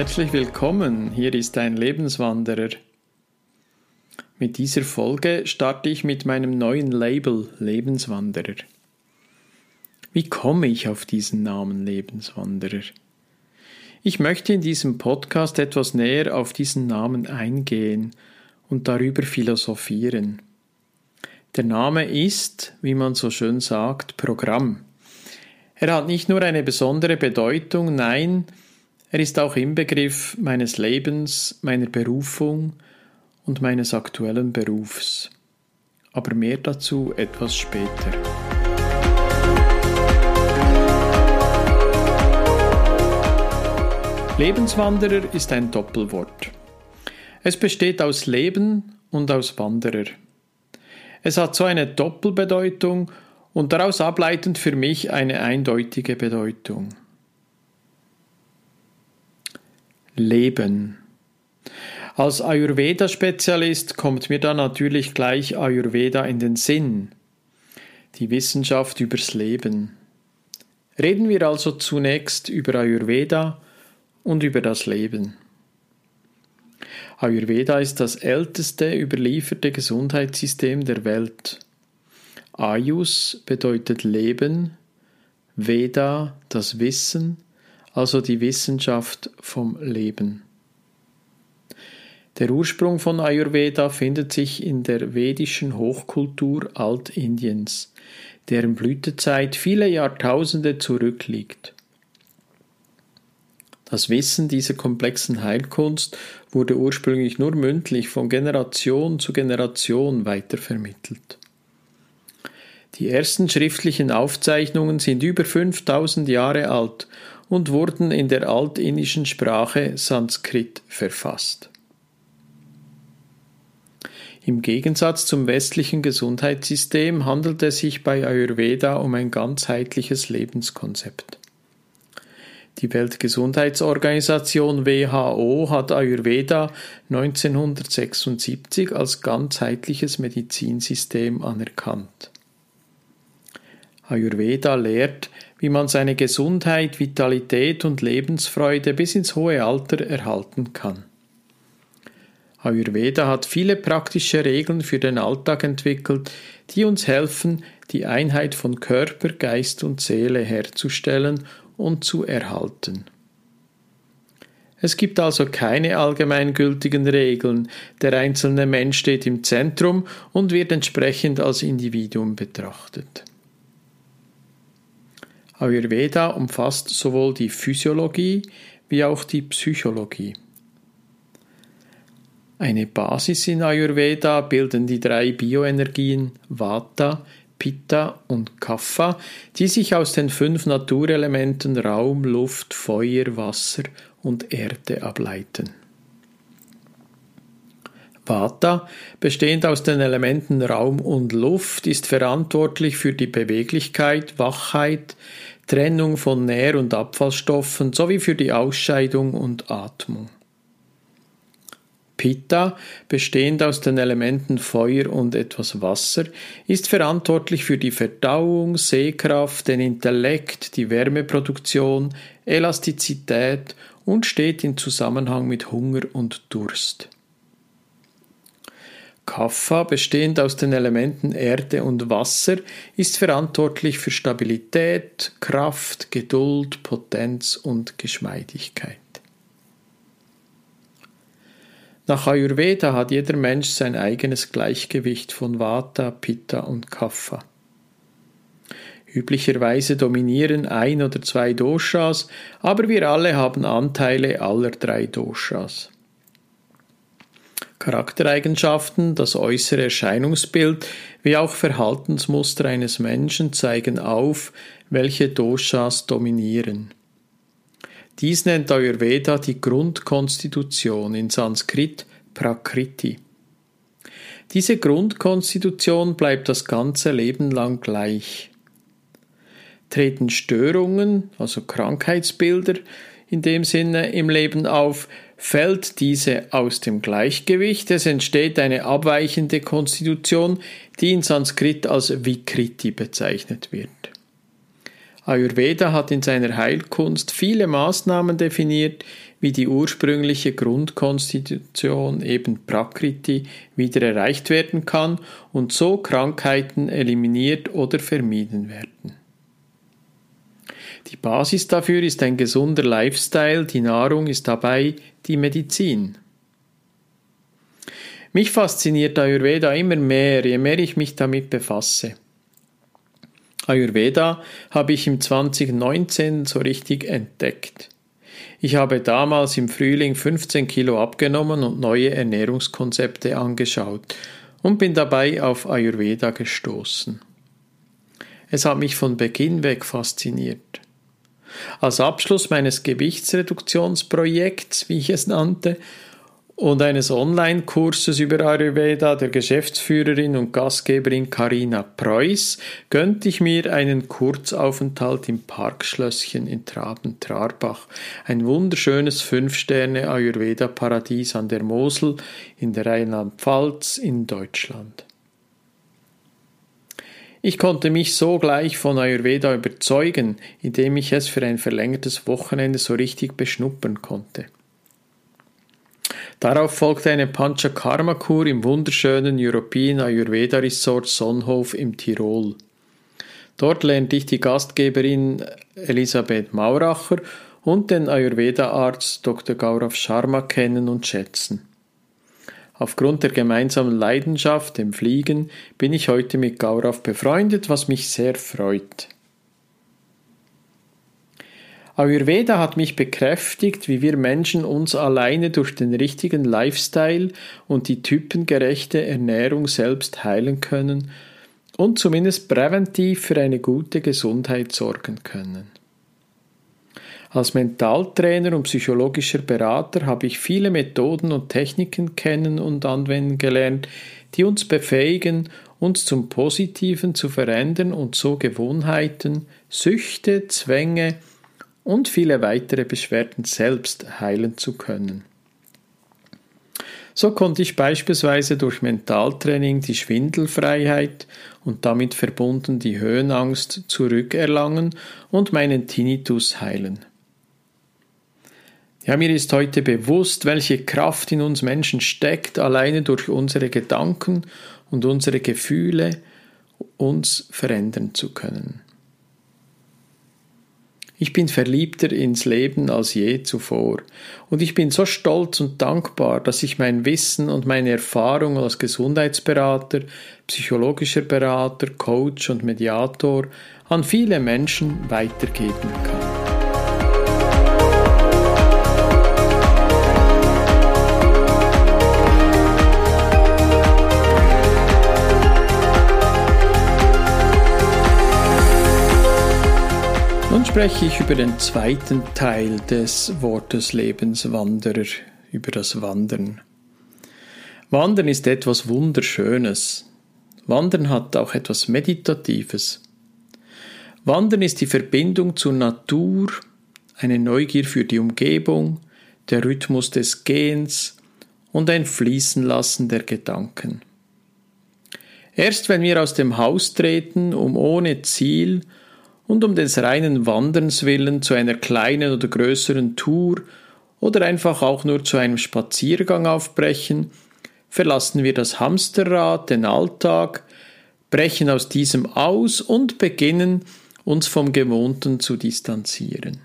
Herzlich willkommen. Hier ist ein Lebenswanderer. Mit dieser Folge starte ich mit meinem neuen Label Lebenswanderer. Wie komme ich auf diesen Namen Lebenswanderer? Ich möchte in diesem Podcast etwas näher auf diesen Namen eingehen und darüber philosophieren. Der Name ist, wie man so schön sagt, Programm. Er hat nicht nur eine besondere Bedeutung, nein, er ist auch Inbegriff meines Lebens, meiner Berufung und meines aktuellen Berufs. Aber mehr dazu etwas später. Lebenswanderer ist ein Doppelwort. Es besteht aus Leben und aus Wanderer. Es hat so eine Doppelbedeutung und daraus ableitend für mich eine eindeutige Bedeutung. Leben. Als Ayurveda-Spezialist kommt mir da natürlich gleich Ayurveda in den Sinn, die Wissenschaft übers Leben. Reden wir also zunächst über Ayurveda und über das Leben. Ayurveda ist das älteste überlieferte Gesundheitssystem der Welt. Ayus bedeutet Leben, Veda das Wissen, also die Wissenschaft vom Leben. Der Ursprung von Ayurveda findet sich in der vedischen Hochkultur Altindiens, deren Blütezeit viele Jahrtausende zurückliegt. Das Wissen dieser komplexen Heilkunst wurde ursprünglich nur mündlich von Generation zu Generation weitervermittelt. Die ersten schriftlichen Aufzeichnungen sind über 5000 Jahre alt und wurden in der altindischen Sprache Sanskrit verfasst. Im Gegensatz zum westlichen Gesundheitssystem handelt es sich bei Ayurveda um ein ganzheitliches Lebenskonzept. Die Weltgesundheitsorganisation WHO hat Ayurveda 1976 als ganzheitliches Medizinsystem anerkannt. Ayurveda lehrt, wie man seine Gesundheit, Vitalität und Lebensfreude bis ins hohe Alter erhalten kann. Ayurveda hat viele praktische Regeln für den Alltag entwickelt, die uns helfen, die Einheit von Körper, Geist und Seele herzustellen und zu erhalten. Es gibt also keine allgemeingültigen Regeln, der einzelne Mensch steht im Zentrum und wird entsprechend als Individuum betrachtet. Ayurveda umfasst sowohl die Physiologie wie auch die Psychologie. Eine Basis in Ayurveda bilden die drei Bioenergien Vata, Pitta und Kapha, die sich aus den fünf Naturelementen Raum, Luft, Feuer, Wasser und Erde ableiten. Vata, bestehend aus den Elementen Raum und Luft, ist verantwortlich für die Beweglichkeit, Wachheit, Trennung von Nähr- und Abfallstoffen sowie für die Ausscheidung und Atmung. Pitta, bestehend aus den Elementen Feuer und etwas Wasser, ist verantwortlich für die Verdauung, Sehkraft, den Intellekt, die Wärmeproduktion, Elastizität und steht in Zusammenhang mit Hunger und Durst. Kapha, bestehend aus den Elementen Erde und Wasser, ist verantwortlich für Stabilität, Kraft, Geduld, Potenz und Geschmeidigkeit. Nach Ayurveda hat jeder Mensch sein eigenes Gleichgewicht von Vata, Pitta und Kapha. Üblicherweise dominieren ein oder zwei Doshas, aber wir alle haben Anteile aller drei Doshas. Charaktereigenschaften, das äußere Erscheinungsbild wie auch Verhaltensmuster eines Menschen zeigen auf, welche Doshas dominieren. Dies nennt Ayurveda die Grundkonstitution, in Sanskrit Prakriti. Diese Grundkonstitution bleibt das ganze Leben lang gleich. Treten Störungen, also Krankheitsbilder, in dem Sinne im Leben auf, fällt diese aus dem Gleichgewicht, es entsteht eine abweichende Konstitution, die in Sanskrit als Vikriti bezeichnet wird. Ayurveda hat in seiner Heilkunst viele Maßnahmen definiert, wie die ursprüngliche Grundkonstitution, eben Prakriti, wieder erreicht werden kann und so Krankheiten eliminiert oder vermieden werden. Die Basis dafür ist ein gesunder Lifestyle, die Nahrung ist dabei die Medizin. Mich fasziniert Ayurveda immer mehr, je mehr ich mich damit befasse. Ayurveda habe ich im 2019 so richtig entdeckt. Ich habe damals im Frühling 15 Kilo abgenommen und neue Ernährungskonzepte angeschaut und bin dabei auf Ayurveda gestoßen. Es hat mich von Beginn weg fasziniert. Als Abschluss meines Gewichtsreduktionsprojekts, wie ich es nannte, und eines Online-Kurses über Ayurveda der Geschäftsführerin und Gastgeberin Karina Preuß gönnte ich mir einen Kurzaufenthalt im Parkschlösschen in Traben-Trarbach, ein wunderschönes Fünf-Sterne-Ayurveda-Paradies an der Mosel in der Rheinland-Pfalz in Deutschland. Ich konnte mich sogleich von Ayurveda überzeugen, indem ich es für ein verlängertes Wochenende so richtig beschnuppern konnte. Darauf folgte eine Panchakarma-Kur im wunderschönen European Ayurveda Resort Sonnhof im Tirol. Dort lernte ich die Gastgeberin Elisabeth Mauracher und den Ayurveda-Arzt Dr. Gaurav Sharma kennen und schätzen. Aufgrund der gemeinsamen Leidenschaft, dem Fliegen, bin ich heute mit Gaurav befreundet, was mich sehr freut. Ayurveda hat mich bekräftigt, wie wir Menschen uns alleine durch den richtigen Lifestyle und die typengerechte Ernährung selbst heilen können und zumindest präventiv für eine gute Gesundheit sorgen können. Als Mentaltrainer und psychologischer Berater habe ich viele Methoden und Techniken kennen und anwenden gelernt, die uns befähigen, uns zum Positiven zu verändern und so Gewohnheiten, Süchte, Zwänge und viele weitere Beschwerden selbst heilen zu können. So konnte ich beispielsweise durch Mentaltraining die Schwindelfreiheit und damit verbunden die Höhenangst zurückerlangen und meinen Tinnitus heilen. Ja, mir ist heute bewusst, welche Kraft in uns Menschen steckt, alleine durch unsere Gedanken und unsere Gefühle uns verändern zu können. Ich bin verliebter ins Leben als je zuvor. Und ich bin so stolz und dankbar, dass ich mein Wissen und meine Erfahrung als Gesundheitsberater, psychologischer Berater, Coach und Mediator an viele Menschen weitergeben kann. Spreche ich über den zweiten Teil des Wortes Lebenswanderer, über das Wandern. Wandern ist etwas Wunderschönes. Wandern hat auch etwas Meditatives. Wandern ist die Verbindung zur Natur, eine Neugier für die Umgebung, der Rhythmus des Gehens und ein Fließenlassen der Gedanken. Erst wenn wir aus dem Haus treten, um ohne Ziel und um des reinen Wanderns willen zu einer kleinen oder größeren Tour oder einfach auch nur zu einem Spaziergang aufbrechen, verlassen wir das Hamsterrad, den Alltag, brechen aus diesem aus und beginnen, uns vom Gewohnten zu distanzieren.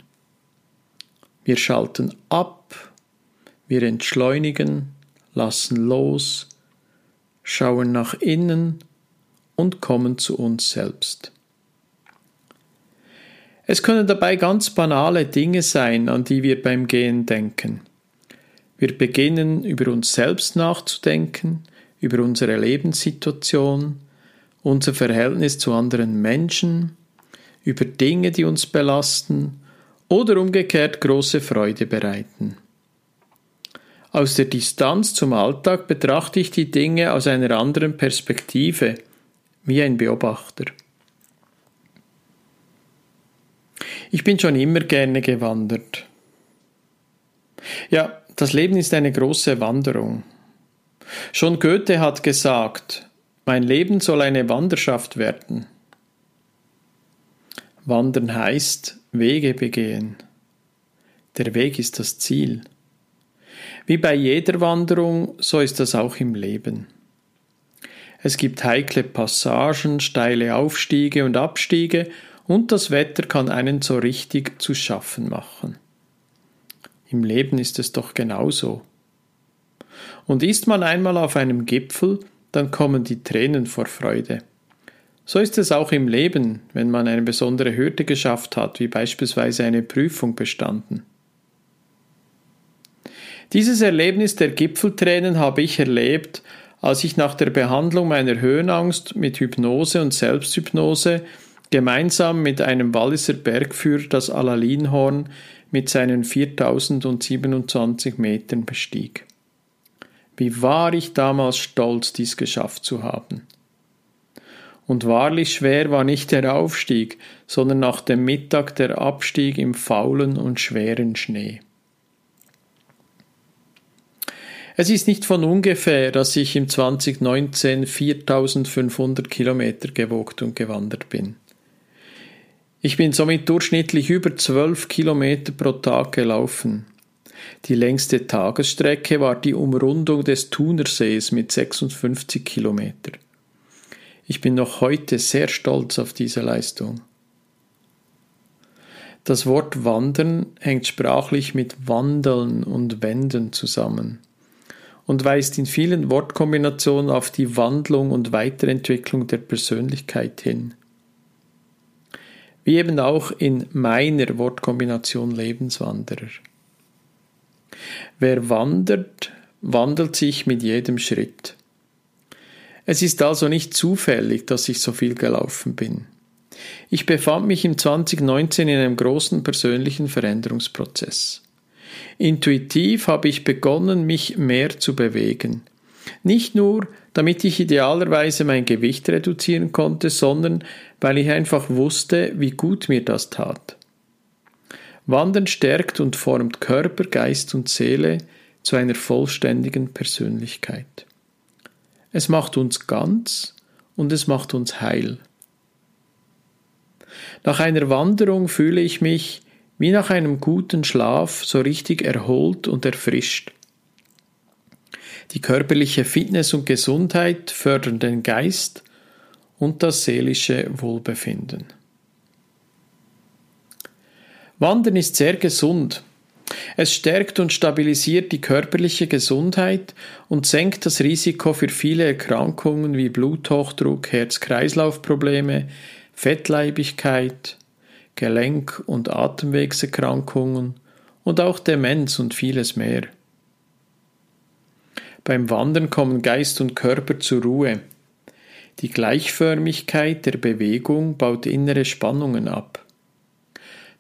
Wir schalten ab, wir entschleunigen, lassen los, schauen nach innen und kommen zu uns selbst. Es können dabei ganz banale Dinge sein, an die wir beim Gehen denken. Wir beginnen über uns selbst nachzudenken, über unsere Lebenssituation, unser Verhältnis zu anderen Menschen, über Dinge, die uns belasten oder umgekehrt große Freude bereiten. Aus der Distanz zum Alltag betrachte ich die Dinge aus einer anderen Perspektive, wie ein Beobachter. Ich bin schon immer gerne gewandert. Ja, das Leben ist eine große Wanderung. Schon Goethe hat gesagt, mein Leben soll eine Wanderschaft werden. Wandern heißt Wege begehen. Der Weg ist das Ziel. Wie bei jeder Wanderung, so ist das auch im Leben. Es gibt heikle Passagen, steile Aufstiege und Abstiege, und das Wetter kann einen so richtig zu schaffen machen. Im Leben ist es doch genauso. Und ist man einmal auf einem Gipfel, dann kommen die Tränen vor Freude. So ist es auch im Leben, wenn man eine besondere Hürde geschafft hat, wie beispielsweise eine Prüfung bestanden. Dieses Erlebnis der Gipfeltränen habe ich erlebt, als ich nach der Behandlung meiner Höhenangst mit Hypnose und Selbsthypnose gemeinsam mit einem Walliser Bergführer das Alalinhorn mit seinen 4027 Metern bestieg. Wie war ich damals stolz, dies geschafft zu haben. Und wahrlich schwer war nicht der Aufstieg, sondern nach dem Mittag der Abstieg im faulen und schweren Schnee. Es ist nicht von ungefähr, dass ich im 2019 4500 Kilometer gewogt und gewandert bin. Ich bin somit durchschnittlich über 12 Kilometer pro Tag gelaufen. Die längste Tagesstrecke war die Umrundung des Thunersees mit 56 Kilometer. Ich bin noch heute sehr stolz auf diese Leistung. Das Wort wandern hängt sprachlich mit wandeln und wenden zusammen und weist in vielen Wortkombinationen auf die Wandlung und Weiterentwicklung der Persönlichkeit hin. Wie eben auch in meiner Wortkombination Lebenswanderer. Wer wandert, wandelt sich mit jedem Schritt. Es ist also nicht zufällig, dass ich so viel gelaufen bin. Ich befand mich im 2019 in einem großen persönlichen Veränderungsprozess. Intuitiv habe ich begonnen, mich mehr zu bewegen. Nicht nur, damit ich idealerweise mein Gewicht reduzieren konnte, sondern weil ich einfach wusste, wie gut mir das tat. Wandern stärkt und formt Körper, Geist und Seele zu einer vollständigen Persönlichkeit. Es macht uns ganz und es macht uns heil. Nach einer Wanderung fühle ich mich wie nach einem guten Schlaf so richtig erholt und erfrischt. Die körperliche Fitness und Gesundheit fördern den Geist und das seelische Wohlbefinden. Wandern ist sehr gesund. Es stärkt und stabilisiert die körperliche Gesundheit und senkt das Risiko für viele Erkrankungen wie Bluthochdruck, Herz-Kreislauf-Probleme, Fettleibigkeit, Gelenk- und Atemwegserkrankungen und auch Demenz und vieles mehr. Beim Wandern kommen Geist und Körper zur Ruhe. Die Gleichförmigkeit der Bewegung baut innere Spannungen ab.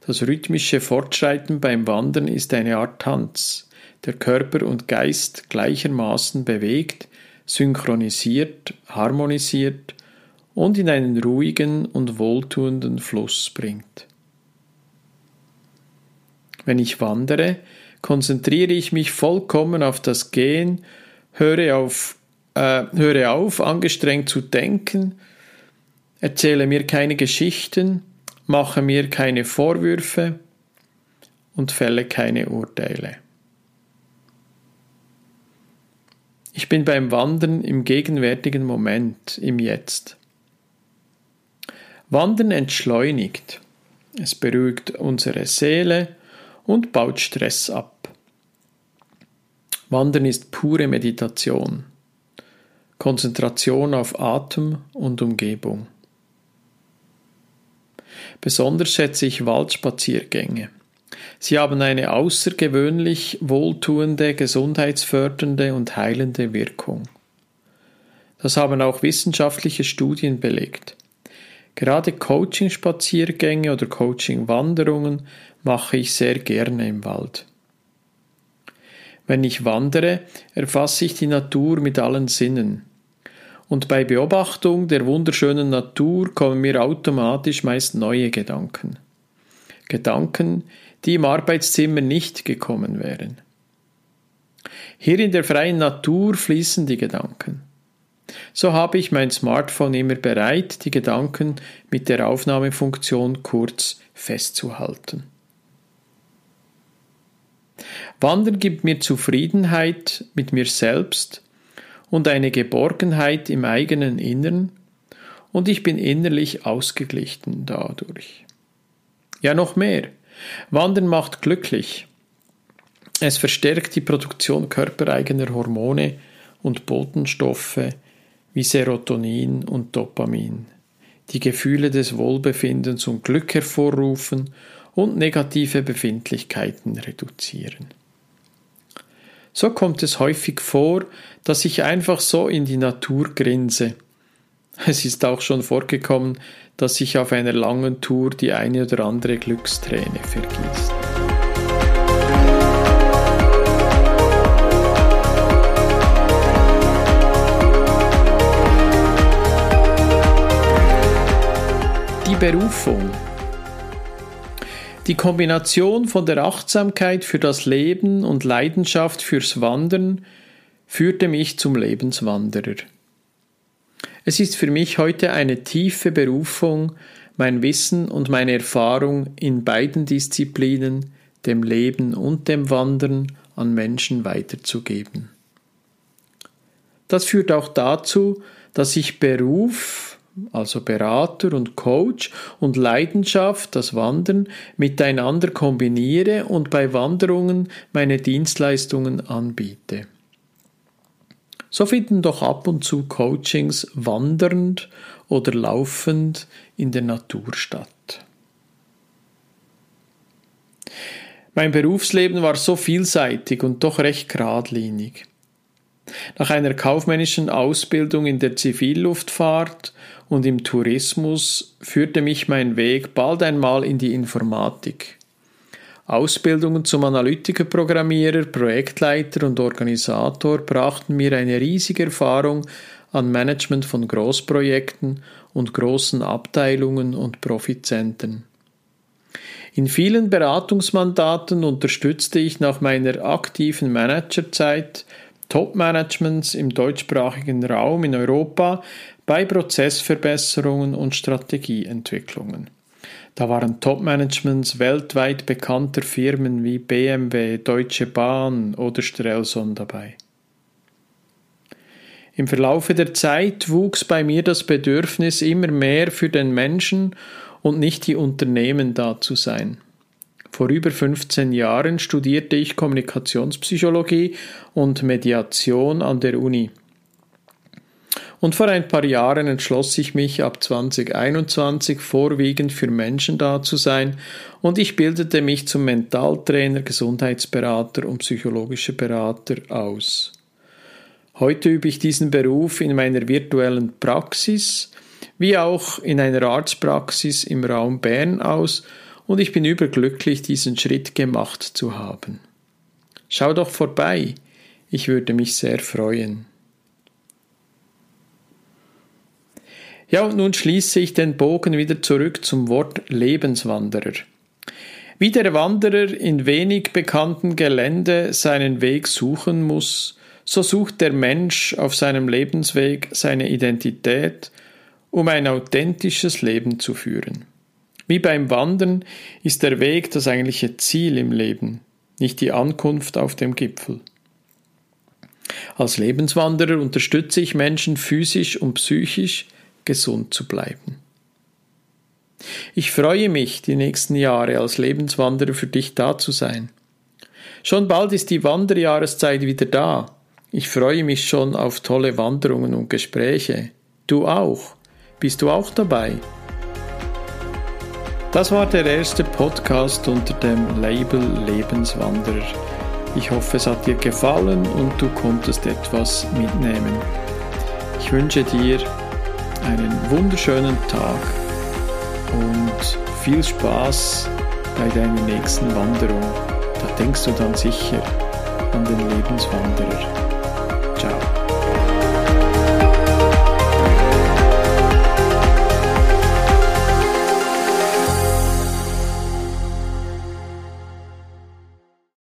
Das rhythmische Fortschreiten beim Wandern ist eine Art Tanz, der Körper und Geist gleichermaßen bewegt, synchronisiert, harmonisiert und in einen ruhigen und wohltuenden Fluss bringt. Wenn ich wandere, konzentriere ich mich vollkommen auf das Gehen, höre auf, äh, höre auf, angestrengt zu denken, erzähle mir keine Geschichten, mache mir keine Vorwürfe und fälle keine Urteile. Ich bin beim Wandern im gegenwärtigen Moment, im Jetzt. Wandern entschleunigt. Es beruhigt unsere Seele und baut Stress ab. Wandern ist pure Meditation. Konzentration auf Atem und Umgebung. Besonders schätze ich Waldspaziergänge. Sie haben eine außergewöhnlich wohltuende, gesundheitsfördernde und heilende Wirkung. Das haben auch wissenschaftliche Studien belegt. Gerade Coaching-Spaziergänge oder Coaching-Wanderungen mache ich sehr gerne im Wald. Wenn ich wandere, erfasse ich die Natur mit allen Sinnen und bei Beobachtung der wunderschönen Natur kommen mir automatisch meist neue Gedanken. Gedanken, die im Arbeitszimmer nicht gekommen wären. Hier in der freien Natur fließen die Gedanken. So habe ich mein Smartphone immer bereit, die Gedanken mit der Aufnahmefunktion kurz festzuhalten. Wandern gibt mir Zufriedenheit mit mir selbst und eine Geborgenheit im eigenen Innern und ich bin innerlich ausgeglichen dadurch. Ja, noch mehr. Wandern macht glücklich. Es verstärkt die Produktion körpereigener Hormone und Botenstoffe wie Serotonin und Dopamin, die Gefühle des Wohlbefindens und Glück hervorrufen und negative Befindlichkeiten reduzieren. So kommt es häufig vor, dass ich einfach so in die Natur grinse. Es ist auch schon vorgekommen, dass sich auf einer langen Tour die eine oder andere Glücksträne vergießt. Die Berufung. Die Kombination von der Achtsamkeit für das Leben und Leidenschaft fürs Wandern führte mich zum Lebenswanderer. Es ist für mich heute eine tiefe Berufung, mein Wissen und meine Erfahrung in beiden Disziplinen, dem Leben und dem Wandern, an Menschen weiterzugeben. Das führt auch dazu, dass ich Beruf, also Berater und Coach und Leidenschaft, das Wandern, miteinander kombiniere und bei Wanderungen meine Dienstleistungen anbiete. So finden doch ab und zu Coachings wandernd oder laufend in der Natur statt. Mein Berufsleben war so vielseitig und doch recht geradlinig. Nach einer kaufmännischen Ausbildung in der Zivilluftfahrt und im Tourismus führte mich mein Weg bald einmal in die Informatik. Ausbildungen zum Analytikerprogrammierer, Projektleiter und Organisator brachten mir eine riesige Erfahrung an Management von Großprojekten und großen Abteilungen und Profitzentren. In vielen Beratungsmandaten unterstützte ich nach meiner aktiven Managerzeit Top-Managements im deutschsprachigen Raum in Europa bei Prozessverbesserungen und Strategieentwicklungen. Da waren Top-Managements weltweit bekannter Firmen wie BMW, Deutsche Bahn oder Strelson dabei. Im Verlaufe der Zeit wuchs bei mir das Bedürfnis immer mehr für den Menschen und nicht die Unternehmen da zu sein. Vor über 15 Jahren studierte ich Kommunikationspsychologie und Mediation an der Uni. Und vor ein paar Jahren entschloss ich mich, ab 2021 vorwiegend für Menschen da zu sein und ich bildete mich zum Mentaltrainer, Gesundheitsberater und psychologischer Berater aus. Heute übe ich diesen Beruf in meiner virtuellen Praxis, wie auch in einer Arztpraxis im Raum Bern aus und ich bin überglücklich, diesen Schritt gemacht zu haben. Schau doch vorbei, ich würde mich sehr freuen. Ja, und nun schließe ich den Bogen wieder zurück zum Wort Lebenswanderer. Wie der Wanderer in wenig bekannten Gelände seinen Weg suchen muss, so sucht der Mensch auf seinem Lebensweg seine Identität, um ein authentisches Leben zu führen. Wie beim Wandern ist der Weg das eigentliche Ziel im Leben, nicht die Ankunft auf dem Gipfel. Als Lebenswanderer unterstütze ich Menschen physisch und psychisch, gesund zu bleiben. Ich freue mich, die nächsten Jahre als Lebenswanderer für dich da zu sein. Schon bald ist die Wanderjahreszeit wieder da. Ich freue mich schon auf tolle Wanderungen und Gespräche. Du auch. Bist du auch dabei? Das war der erste Podcast unter dem Label Lebenswanderer. Ich hoffe, es hat dir gefallen und du konntest etwas mitnehmen. Ich wünsche dir einen wunderschönen Tag und viel Spaß bei deiner nächsten Wanderung. Da denkst du dann sicher an den Lebenswanderer. Ciao.